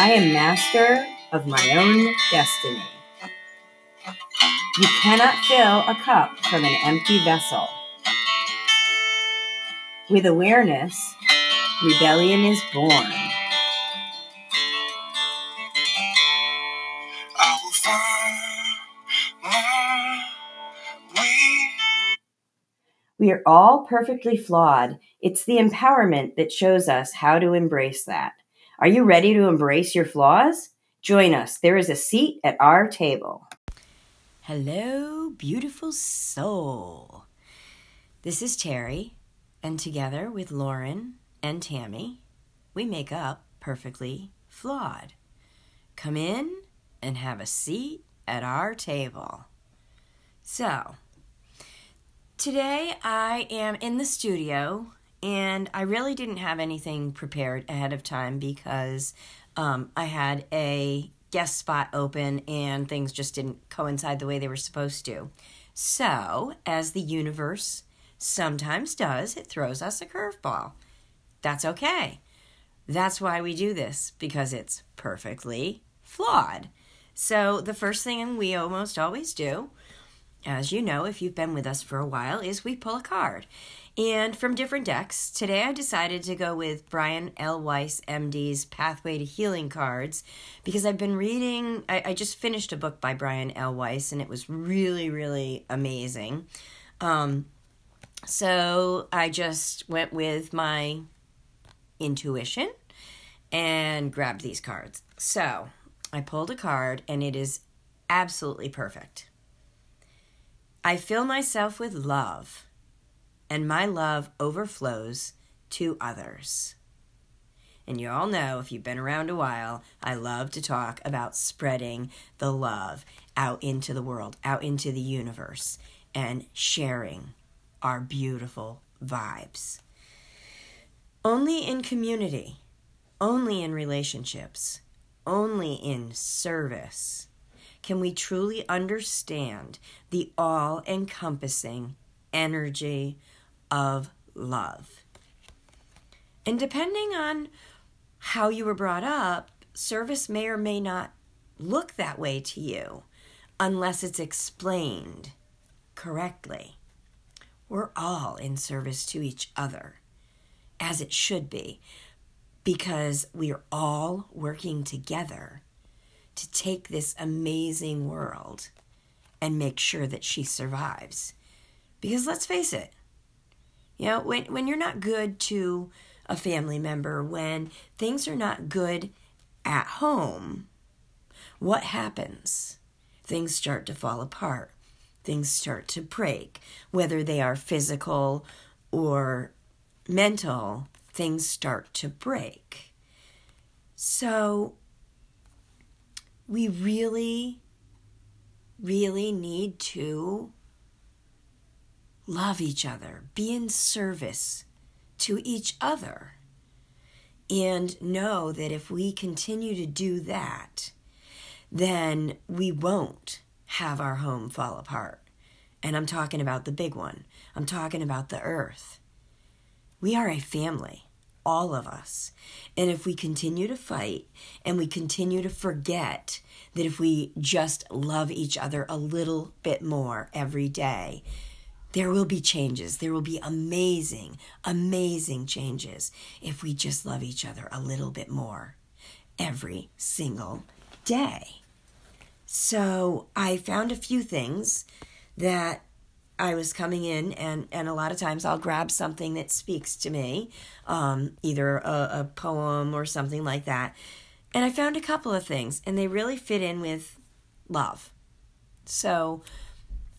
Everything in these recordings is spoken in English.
I am master of my own destiny. You cannot fill a cup from an empty vessel. With awareness, rebellion is born. I will find my way. We are all perfectly flawed. It's the empowerment that shows us how to embrace that. Are you ready to embrace your flaws? Join us. There is a seat at our table. Hello, beautiful soul. This is Terry, and together with Lauren and Tammy, we make up Perfectly Flawed. Come in and have a seat at our table. So, today I am in the studio and I really didn't have anything prepared ahead of time because um, I had a guest spot open and things just didn't coincide the way they were supposed to. So, as the universe sometimes does, it throws us a curveball. That's okay. That's why we do this, because it's perfectly flawed. So, the first thing we almost always do, as you know, if you've been with us for a while, is we pull a card. And from different decks, today I decided to go with Brian L. Weiss, MD's Pathway to Healing cards because I've been reading, I, I just finished a book by Brian L. Weiss and it was really, really amazing. Um, so I just went with my intuition and grabbed these cards. So I pulled a card and it is absolutely perfect. I fill myself with love and my love overflows to others. And you all know, if you've been around a while, I love to talk about spreading the love out into the world, out into the universe, and sharing our beautiful vibes. Only in community, only in relationships, only in service can we truly understand the all encompassing energy of love. And depending on how you were brought up, service may or may not look that way to you unless it's explained correctly. We're all in service to each other, as it should be, because we're all working together to take this amazing world and make sure that she survives. Because let's face it, you know, when, when you're not good to a family member, when things are not good at home, what happens? Things start to fall apart. Things start to break. Whether they are physical or mental, things start to break. So, we really, really need to love each other, be in service to each other, and know that if we continue to do that, then we won't have our home fall apart. And I'm talking about the big one, I'm talking about the earth. We are a family, all of us. And if we continue to fight and we continue to forget that if we just love each other a little bit more every day, there will be changes. There will be amazing, amazing changes if we just love each other a little bit more every single day. So I found a few things that I was coming in, and, and a lot of times I'll grab something that speaks to me, um, either a, a poem or something like that. And I found a couple of things, and they really fit in with love. So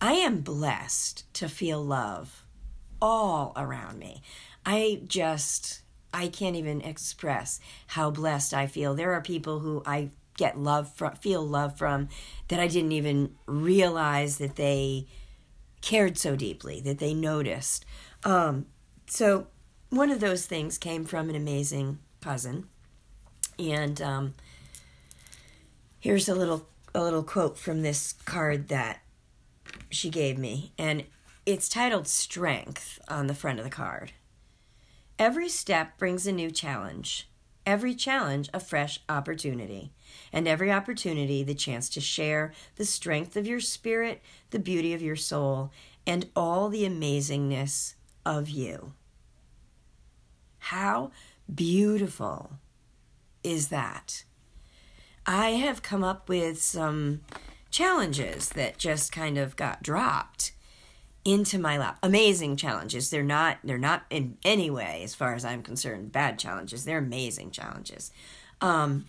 I am blessed to feel love all around me. I just, I can't even express how blessed I feel. There are people who I get love from, feel love from, that I didn't even realize that they cared so deeply, that they noticed. Um, so, one of those things came from an amazing cousin. And um, here's a little a little quote from this card that she gave me, and it's titled Strength on the front of the card. Every step brings a new challenge. every challenge a fresh opportunity, and every opportunity the chance to share the strength of your spirit, the beauty of your soul, and all the amazingness of you. How beautiful is that? I have come up with some challenges that just kind of got dropped into my lap. Amazing challenges. They're not they're not in any way as far as I'm concerned bad challenges. They're amazing challenges. Um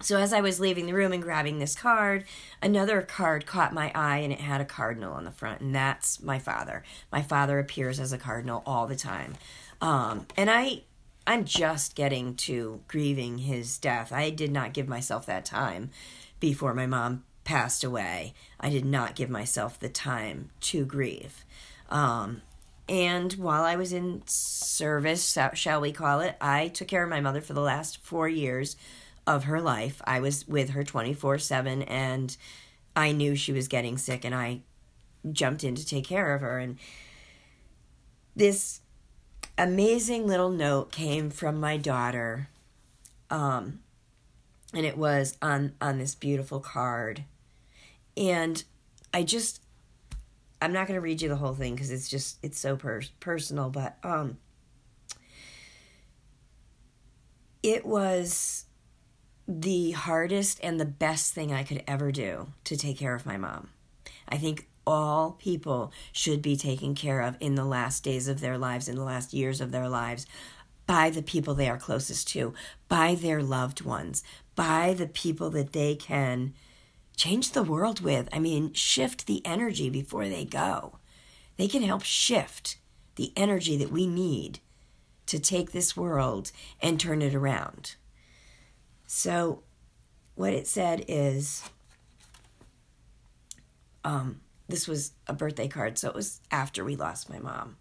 so as I was leaving the room and grabbing this card, another card caught my eye and it had a cardinal on the front and that's my father. My father appears as a cardinal all the time. Um and I I'm just getting to grieving his death. I did not give myself that time before my mom passed away. I did not give myself the time to grieve. Um, and while I was in service, shall we call it, I took care of my mother for the last four years of her life. I was with her 24 7, and I knew she was getting sick, and I jumped in to take care of her. And this amazing little note came from my daughter. Um, and it was on on this beautiful card and i just i'm not going to read you the whole thing because it's just it's so per- personal but um it was the hardest and the best thing i could ever do to take care of my mom. I think all people should be taken care of in the last days of their lives, in the last years of their lives, by the people they are closest to, by their loved ones, by the people that they can change the world with. I mean, shift the energy before they go. They can help shift the energy that we need to take this world and turn it around. So, what it said is um, this was a birthday card, so it was after we lost my mom.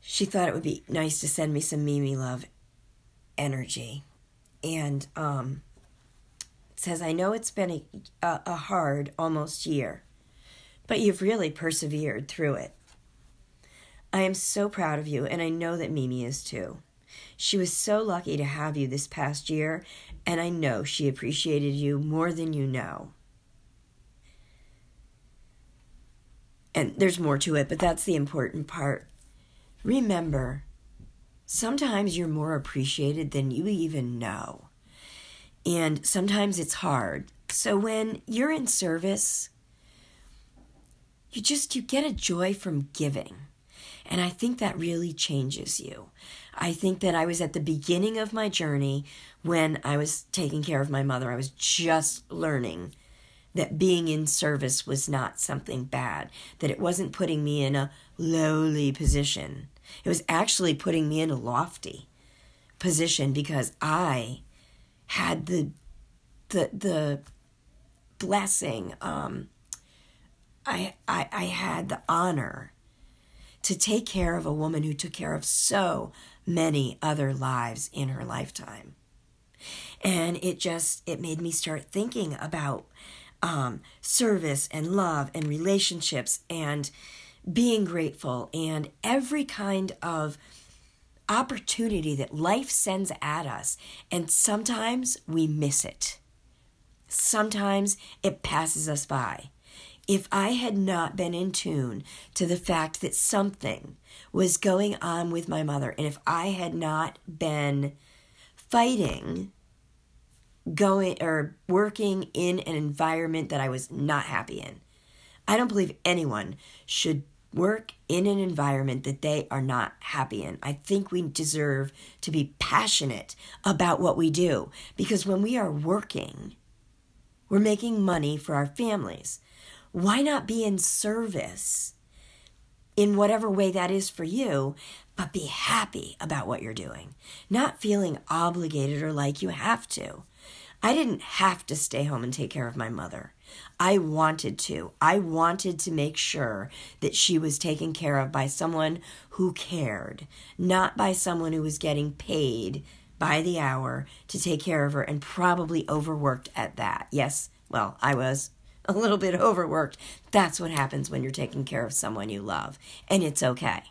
She thought it would be nice to send me some Mimi love energy. And um, says, I know it's been a, a, hard almost year, but you've really persevered through it. I am so proud of you, and I know that Mimi is too. She was so lucky to have you this past year, and I know she appreciated you more than you know. And there's more to it, but that's the important part. Remember, sometimes you're more appreciated than you even know. And sometimes it's hard. So when you're in service, you just you get a joy from giving. And I think that really changes you. I think that I was at the beginning of my journey when I was taking care of my mother. I was just learning that being in service was not something bad, that it wasn't putting me in a lowly position. It was actually putting me in a lofty position because I had the the the blessing um I, I I had the honor to take care of a woman who took care of so many other lives in her lifetime. And it just it made me start thinking about um, service and love and relationships and being grateful and every kind of opportunity that life sends at us. And sometimes we miss it. Sometimes it passes us by. If I had not been in tune to the fact that something was going on with my mother, and if I had not been fighting going or working in an environment that I was not happy in. I don't believe anyone should work in an environment that they are not happy in. I think we deserve to be passionate about what we do because when we are working, we're making money for our families. Why not be in service in whatever way that is for you, but be happy about what you're doing, not feeling obligated or like you have to. I didn't have to stay home and take care of my mother. I wanted to. I wanted to make sure that she was taken care of by someone who cared, not by someone who was getting paid by the hour to take care of her and probably overworked at that. Yes, well, I was a little bit overworked. That's what happens when you're taking care of someone you love, and it's okay.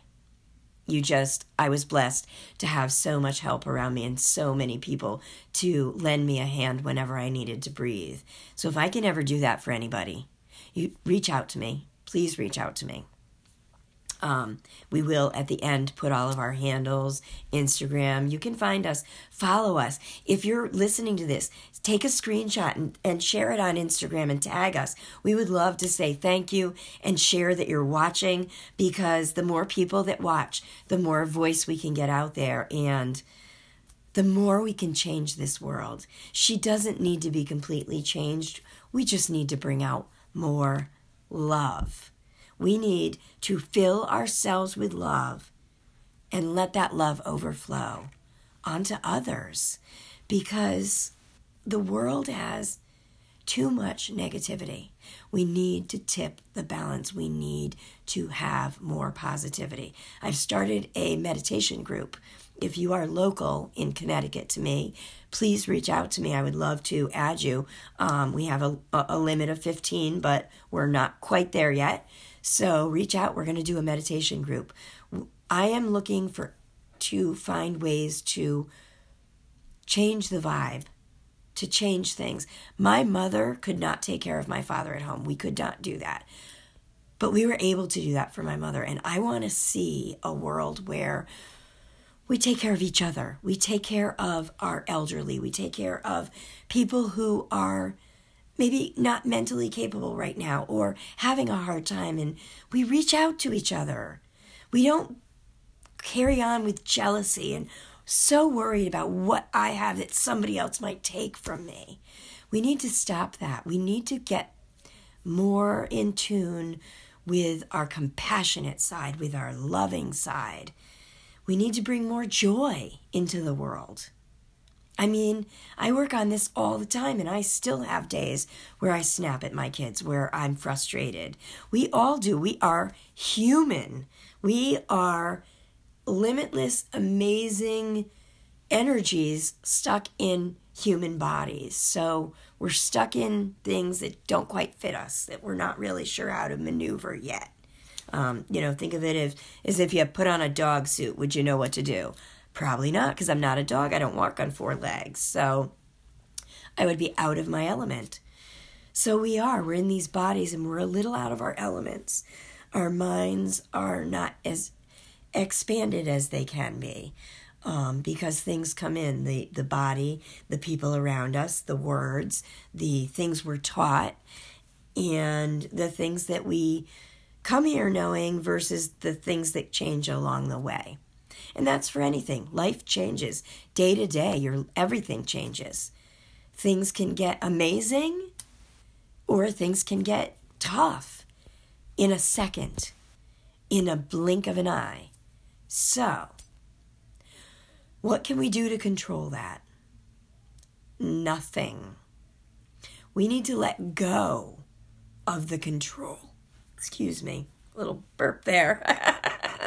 You just i was blessed to have so much help around me and so many people to lend me a hand whenever i needed to breathe so if i can ever do that for anybody you reach out to me please reach out to me um, we will at the end put all of our handles, Instagram. You can find us, follow us. If you're listening to this, take a screenshot and, and share it on Instagram and tag us. We would love to say thank you and share that you're watching because the more people that watch, the more voice we can get out there and the more we can change this world. She doesn't need to be completely changed. We just need to bring out more love. We need to fill ourselves with love and let that love overflow onto others because the world has too much negativity. We need to tip the balance. We need to have more positivity. I've started a meditation group. If you are local in Connecticut to me, please reach out to me. I would love to add you. Um, we have a, a limit of 15, but we're not quite there yet. So reach out. We're going to do a meditation group. I am looking for to find ways to change the vibe, to change things. My mother could not take care of my father at home. We could not do that. But we were able to do that for my mother. And I want to see a world where we take care of each other. We take care of our elderly. We take care of people who are maybe not mentally capable right now or having a hard time, and we reach out to each other. We don't carry on with jealousy and so worried about what I have that somebody else might take from me. We need to stop that. We need to get more in tune with our compassionate side, with our loving side. We need to bring more joy into the world. I mean, I work on this all the time, and I still have days where I snap at my kids, where I'm frustrated. We all do. We are human. We are limitless, amazing energies stuck in human bodies. So we're stuck in things that don't quite fit us, that we're not really sure how to maneuver yet. Um, you know, think of it as, as if you put on a dog suit. Would you know what to do? Probably not, because I'm not a dog. I don't walk on four legs. So I would be out of my element. So we are. We're in these bodies and we're a little out of our elements. Our minds are not as expanded as they can be um, because things come in the, the body, the people around us, the words, the things we're taught, and the things that we come here knowing versus the things that change along the way. And that's for anything. Life changes day to day. Your everything changes. Things can get amazing or things can get tough in a second, in a blink of an eye. So, what can we do to control that? Nothing. We need to let go of the control. Excuse me, little burp there.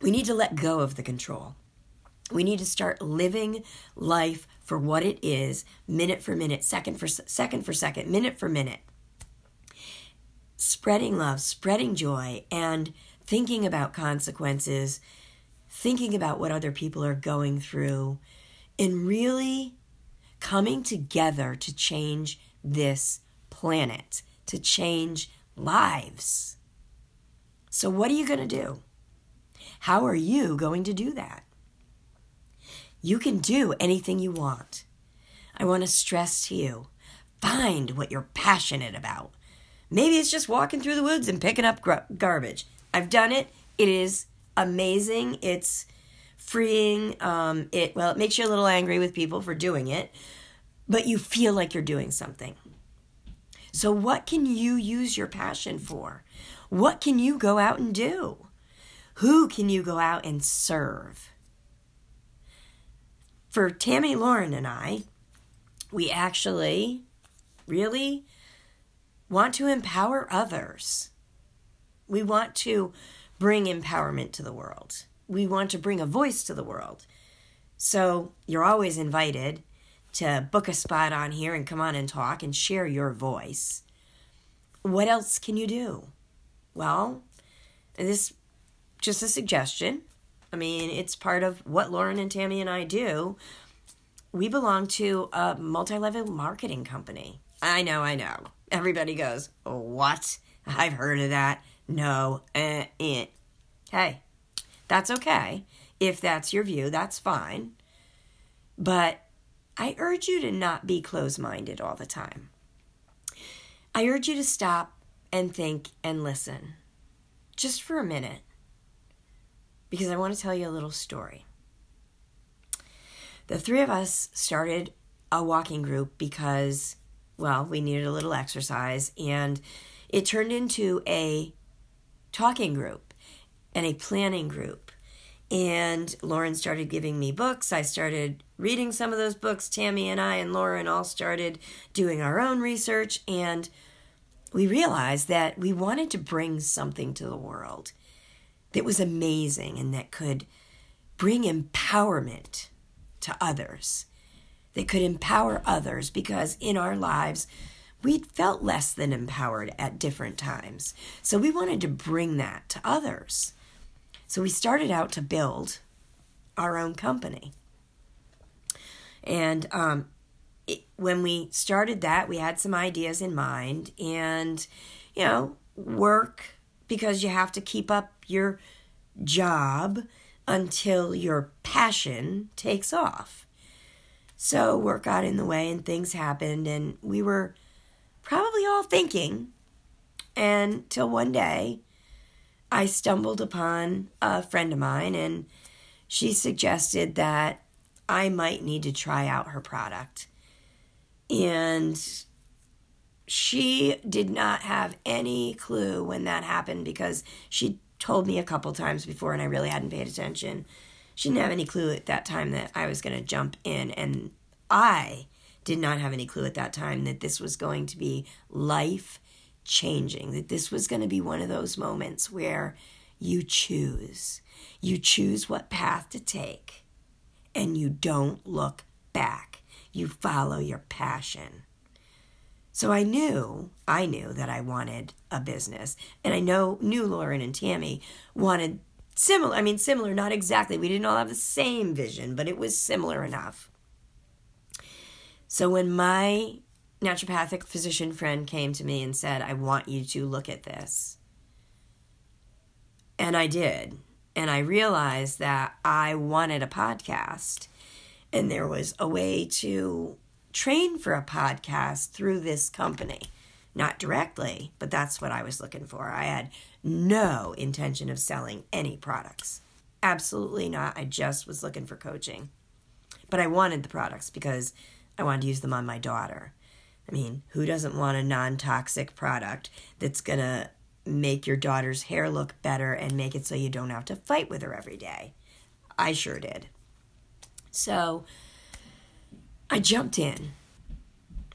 We need to let go of the control. We need to start living life for what it is, minute for minute, second for second for second, minute for minute. Spreading love, spreading joy, and thinking about consequences, thinking about what other people are going through, and really coming together to change this planet, to change lives. So, what are you going to do? How are you going to do that? You can do anything you want. I want to stress to you find what you're passionate about. Maybe it's just walking through the woods and picking up garbage. I've done it. It is amazing. It's freeing. Um, it well, it makes you a little angry with people for doing it, but you feel like you're doing something. So, what can you use your passion for? What can you go out and do? Who can you go out and serve? For Tammy Lauren and I, we actually really want to empower others. We want to bring empowerment to the world. We want to bring a voice to the world. So you're always invited to book a spot on here and come on and talk and share your voice. What else can you do? Well, this just a suggestion. I mean, it's part of what Lauren and Tammy and I do. We belong to a multi level marketing company. I know, I know. Everybody goes, What? I've heard of that. No, eh, eh. Hey, that's okay. If that's your view, that's fine. But I urge you to not be close minded all the time. I urge you to stop and think and listen just for a minute because I want to tell you a little story. The three of us started a walking group because, well, we needed a little exercise and it turned into a talking group and a planning group. And Lauren started giving me books. I started reading some of those books. Tammy and I and Lauren all started doing our own research. And we realized that we wanted to bring something to the world that was amazing and that could bring empowerment to others, that could empower others because in our lives, we felt less than empowered at different times. So we wanted to bring that to others. So we started out to build our own company. And um, it, when we started that, we had some ideas in mind and, you know, work because you have to keep up your job until your passion takes off. So work got in the way and things happened, and we were probably all thinking until one day I stumbled upon a friend of mine and she suggested that I might need to try out her product. And she did not have any clue when that happened because she told me a couple times before and I really hadn't paid attention. She didn't have any clue at that time that I was going to jump in and I did not have any clue at that time that this was going to be life changing, that this was going to be one of those moments where you choose. You choose what path to take and you don't look back. You follow your passion. So I knew, I knew that I wanted a business. And I know knew Lauren and Tammy wanted similar, I mean similar, not exactly. We didn't all have the same vision, but it was similar enough. So when my naturopathic physician friend came to me and said, I want you to look at this. And I did. And I realized that I wanted a podcast. And there was a way to train for a podcast through this company. Not directly, but that's what I was looking for. I had no intention of selling any products. Absolutely not. I just was looking for coaching. But I wanted the products because I wanted to use them on my daughter. I mean, who doesn't want a non toxic product that's going to make your daughter's hair look better and make it so you don't have to fight with her every day? I sure did. So I jumped in.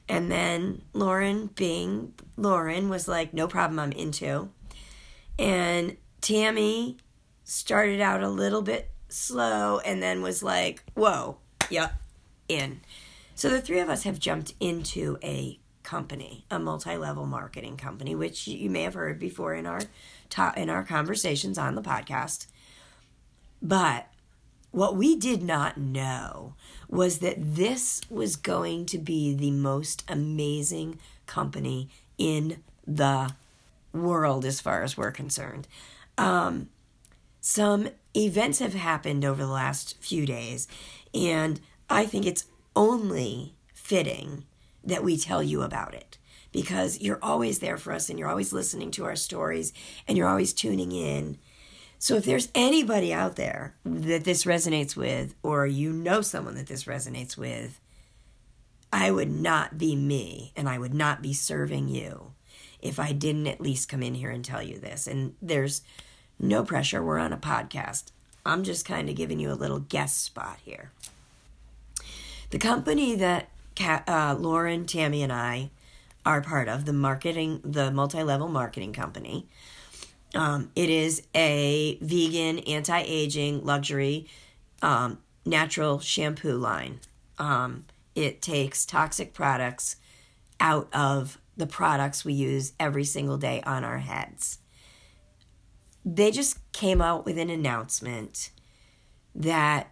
And then Lauren, being Lauren, was like, no problem, I'm into. And Tammy started out a little bit slow and then was like, whoa, yep, in. So the three of us have jumped into a company, a multi-level marketing company, which you may have heard before in our ta- in our conversations on the podcast. But what we did not know was that this was going to be the most amazing company in the world as far as we're concerned. Um, some events have happened over the last few days, and I think it's only fitting that we tell you about it because you're always there for us and you're always listening to our stories and you're always tuning in. So if there's anybody out there that this resonates with, or you know someone that this resonates with, I would not be me and I would not be serving you if I didn't at least come in here and tell you this. And there's no pressure. We're on a podcast. I'm just kind of giving you a little guest spot here. The company that uh, Lauren, Tammy, and I are part of, the marketing, the multi level marketing company, um, it is a vegan, anti aging, luxury, um, natural shampoo line. Um, it takes toxic products out of the products we use every single day on our heads. they just came out with an announcement that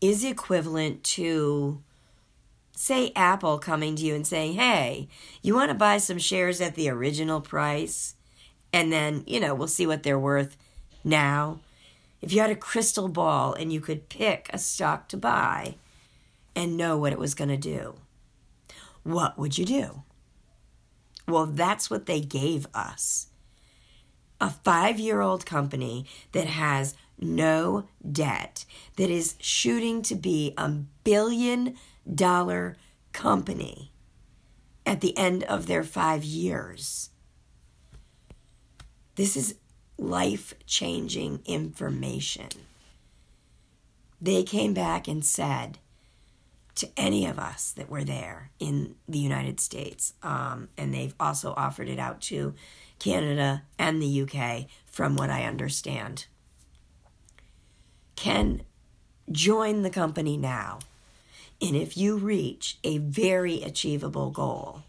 is equivalent to say Apple coming to you and saying, "Hey, you want to buy some shares at the original price?" And then, you know, we'll see what they're worth now. If you had a crystal ball and you could pick a stock to buy and know what it was going to do, what would you do? Well, that's what they gave us. A five year old company that has no debt, that is shooting to be a billion dollar company at the end of their five years. This is life changing information. They came back and said to any of us that were there in the United States, um, and they've also offered it out to Canada and the UK, from what I understand can join the company now. And if you reach a very achievable goal,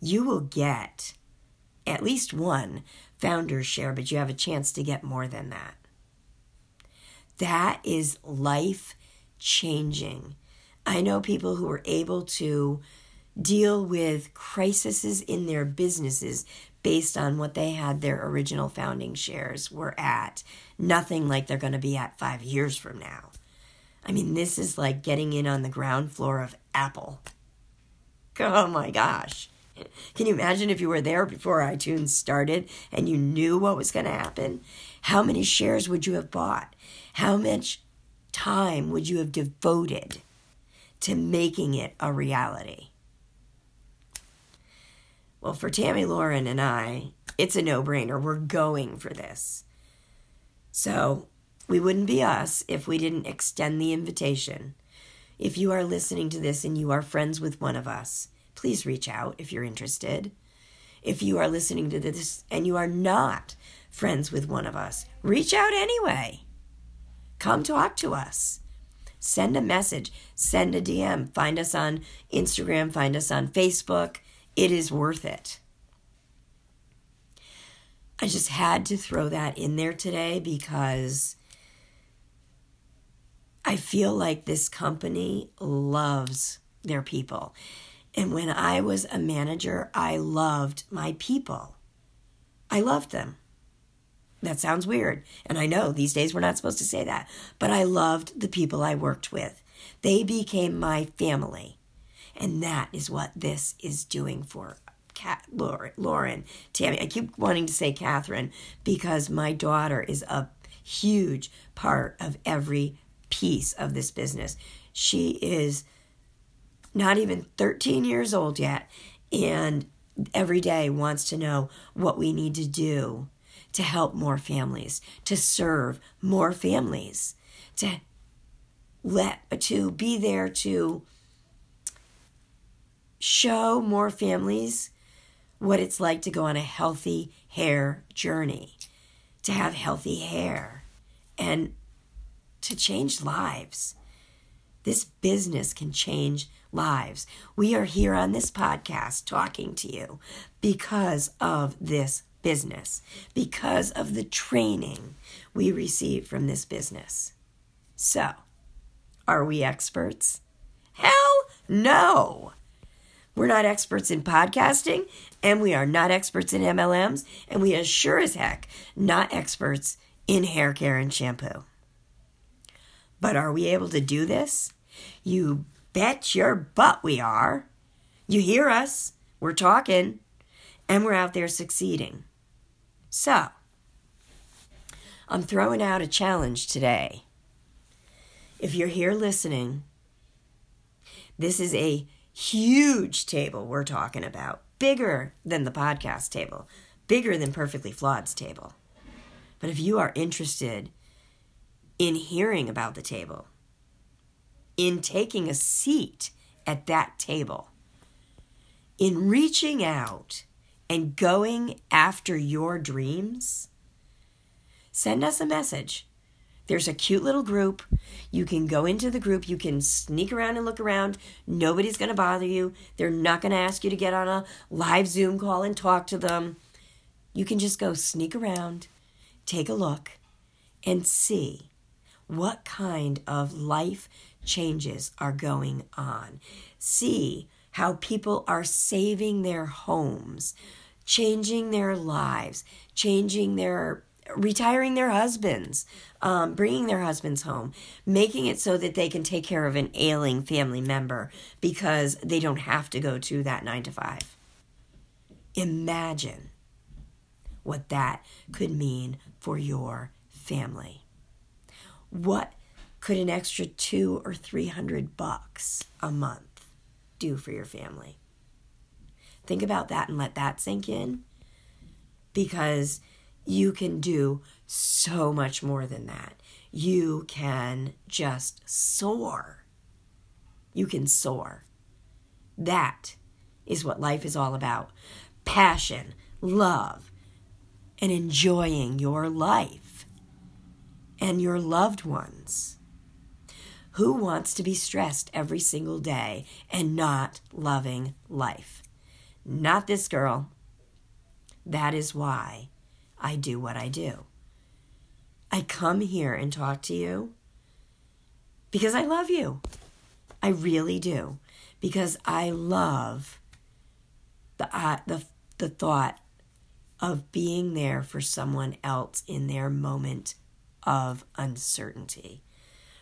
you will get at least one founder's share, but you have a chance to get more than that. That is life changing. I know people who were able to deal with crises in their businesses based on what they had their original founding shares were at. Nothing like they're going to be at five years from now. I mean, this is like getting in on the ground floor of Apple. Oh my gosh. Can you imagine if you were there before iTunes started and you knew what was going to happen? How many shares would you have bought? How much time would you have devoted to making it a reality? Well, for Tammy Lauren and I, it's a no brainer. We're going for this. So we wouldn't be us if we didn't extend the invitation. If you are listening to this and you are friends with one of us, please reach out if you're interested. If you are listening to this and you are not friends with one of us, reach out anyway. Come talk to us. Send a message, send a DM, find us on Instagram, find us on Facebook it is worth it. I just had to throw that in there today because I feel like this company loves their people. And when I was a manager, I loved my people. I loved them. That sounds weird. And I know these days we're not supposed to say that. But I loved the people I worked with. They became my family. And that is what this is doing for Kat, Lauren, Lauren, Tammy. I keep wanting to say Catherine because my daughter is a huge part of every piece of this business. She is not even 13 years old yet and every day wants to know what we need to do to help more families, to serve more families, to let to be there to show more families what it's like to go on a healthy hair journey, to have healthy hair, and to change lives. This business can change lives. We are here on this podcast talking to you because of this business, because of the training we receive from this business. So, are we experts? Hell no! We're not experts in podcasting, and we are not experts in MLMs, and we are sure as heck not experts in hair care and shampoo. But are we able to do this? You bet your butt we are. You hear us, we're talking, and we're out there succeeding. So, I'm throwing out a challenge today. If you're here listening, this is a huge table we're talking about, bigger than the podcast table, bigger than Perfectly Flawed's table. But if you are interested in hearing about the table, in taking a seat at that table, in reaching out and going after your dreams, send us a message there's a cute little group. You can go into the group. You can sneak around and look around. Nobody's going to bother you. They're not going to ask you to get on a live Zoom call and talk to them. You can just go sneak around, take a look and see what kind of life changes are going on. See how people are saving their homes, changing their lives, changing their retiring their husbands, um, bringing their husbands home, making it so that they can take care of an ailing family member because they don't have to go to that nine to five. Imagine what that could mean for your family. What could an extra two or three hundred bucks a month do for your family? Think about that and let that sink in because you can do so much more than that. You can just soar. You can soar. That is what life is all about passion, love, and enjoying your life and your loved ones. Who wants to be stressed every single day and not loving life? Not this girl. That is why I do what I do. I come here and talk to you because I love you. I really do. Because I love the, uh, the, the thought of being there for someone else in their moment of uncertainty,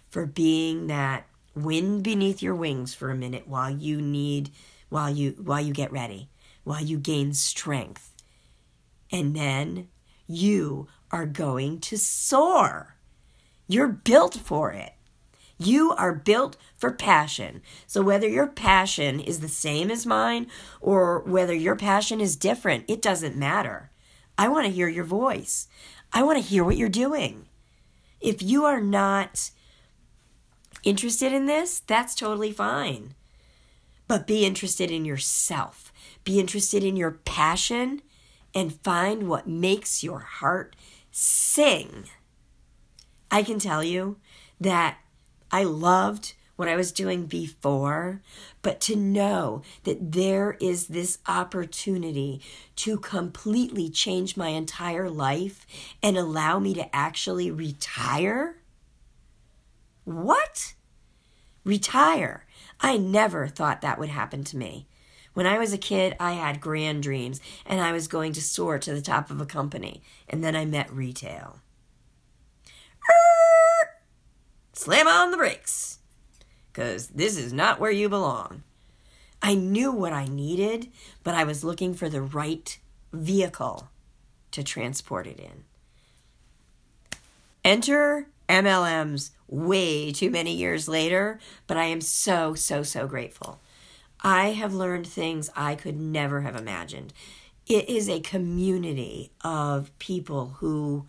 for being that wind beneath your wings for a minute while you need while you while you get ready, while you gain strength. And then you are going to soar. You're built for it. You are built for passion. So, whether your passion is the same as mine or whether your passion is different, it doesn't matter. I want to hear your voice. I want to hear what you're doing. If you are not interested in this, that's totally fine. But be interested in yourself, be interested in your passion, and find what makes your heart sing. I can tell you that I loved what I was doing before, but to know that there is this opportunity to completely change my entire life and allow me to actually retire. What? Retire. I never thought that would happen to me. When I was a kid, I had grand dreams and I was going to soar to the top of a company. And then I met retail. Slam on the brakes, because this is not where you belong. I knew what I needed, but I was looking for the right vehicle to transport it in. Enter MLMs way too many years later, but I am so, so, so grateful. I have learned things I could never have imagined. It is a community of people who,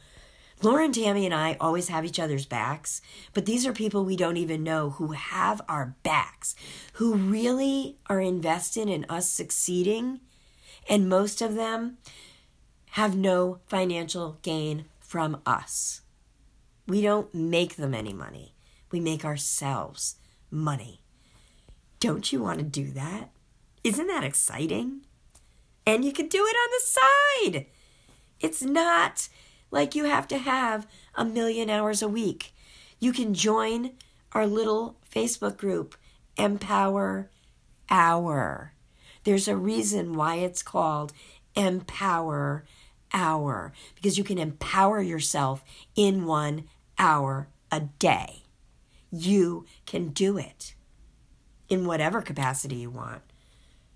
Lauren, Tammy, and I always have each other's backs, but these are people we don't even know who have our backs, who really are invested in us succeeding, and most of them have no financial gain from us. We don't make them any money, we make ourselves money. Don't you want to do that? Isn't that exciting? And you can do it on the side. It's not like you have to have a million hours a week. You can join our little Facebook group, Empower Hour. There's a reason why it's called Empower Hour, because you can empower yourself in one hour a day. You can do it in whatever capacity you want.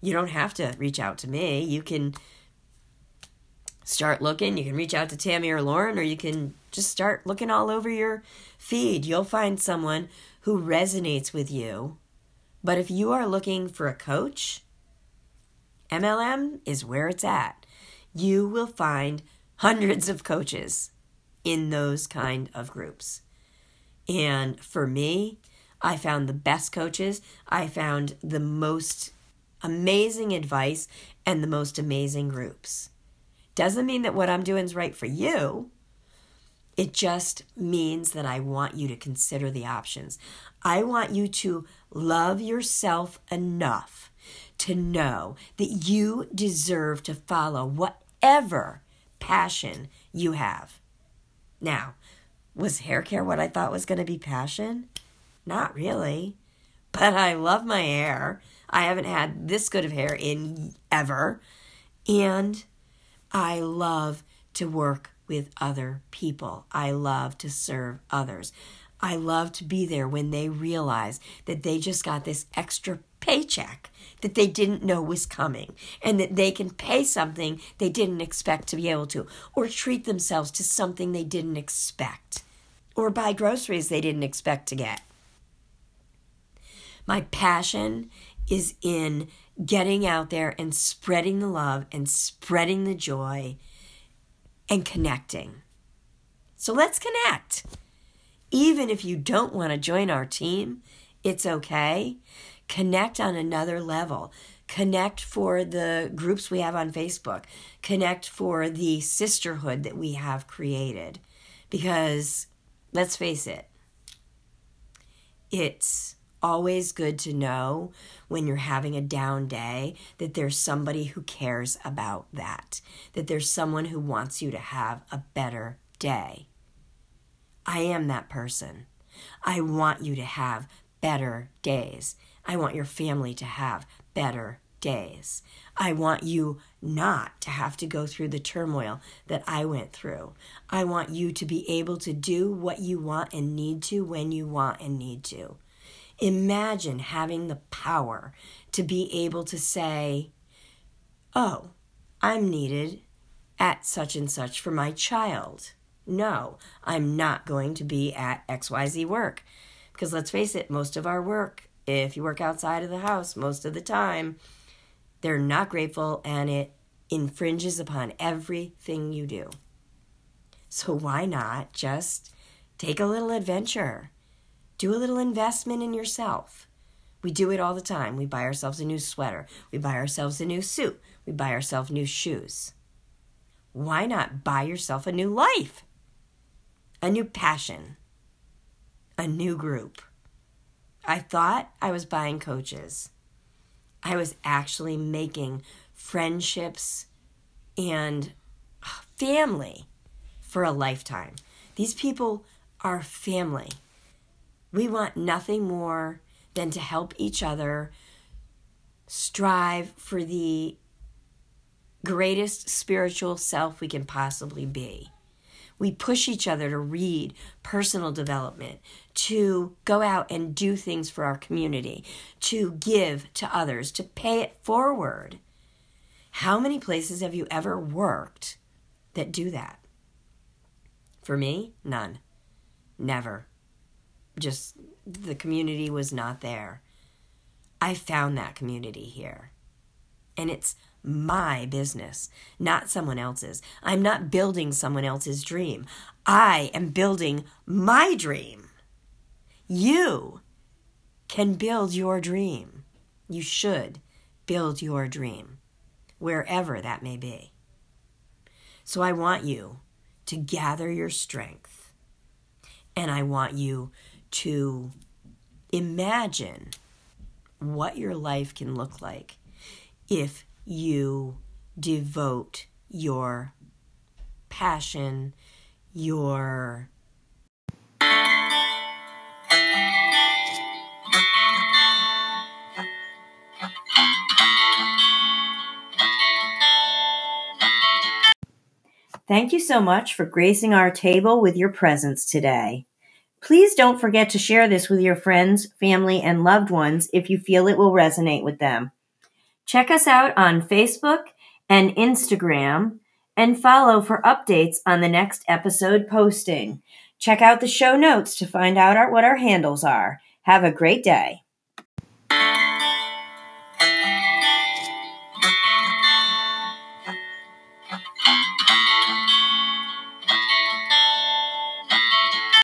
You don't have to reach out to me. You can start looking. You can reach out to Tammy or Lauren, or you can just start looking all over your feed. You'll find someone who resonates with you. But if you are looking for a coach, MLM is where it's at. You will find hundreds of coaches in those kind of groups. And for me, I found the best coaches. I found the most amazing advice and the most amazing groups. Doesn't mean that what I'm doing is right for you. It just means that I want you to consider the options. I want you to love yourself enough to know that you deserve to follow whatever passion you have. Now, was hair care what I thought was going to be passion? Not really. But I love my hair. I haven't had this good of hair in ever. And I love to work with other people. I love to serve others. I love to be there when they realize that they just got this extra paycheck that they didn't know was coming and that they can pay something they didn't expect to be able to or treat themselves to something they didn't expect or buy groceries they didn't expect to get. My passion is in getting out there and spreading the love and spreading the joy and connecting. So let's connect. Even if you don't want to join our team, it's okay. Connect on another level. Connect for the groups we have on Facebook. Connect for the sisterhood that we have created. Because let's face it, it's always good to know when you're having a down day that there's somebody who cares about that, that there's someone who wants you to have a better day. I am that person. I want you to have better days. I want your family to have better days. I want you not to have to go through the turmoil that I went through. I want you to be able to do what you want and need to when you want and need to. Imagine having the power to be able to say, Oh, I'm needed at such and such for my child. No, I'm not going to be at XYZ work. Because let's face it, most of our work, if you work outside of the house most of the time, they're not grateful and it infringes upon everything you do. So why not just take a little adventure? Do a little investment in yourself. We do it all the time. We buy ourselves a new sweater. We buy ourselves a new suit. We buy ourselves new shoes. Why not buy yourself a new life? A new passion? A new group? I thought I was buying coaches. I was actually making friendships and uh, family for a lifetime. These people are family. We want nothing more than to help each other strive for the greatest spiritual self we can possibly be. We push each other to read personal development, to go out and do things for our community, to give to others, to pay it forward. How many places have you ever worked that do that? For me, none. Never just the community was not there. I found that community here. And it's my business, not someone else's. I'm not building someone else's dream. I am building my dream. You can build your dream. You should build your dream, wherever that may be. So I want you to gather your strength, and I want you to imagine what your life can look like if you devote your passion, your Thank you so much for gracing our table with your presence today. Please don't forget to share this with your friends, family, and loved ones if you feel it will resonate with them. Check us out on Facebook and Instagram and follow for updates on the next episode posting. Check out the show notes to find out our, what our handles are. Have a great day.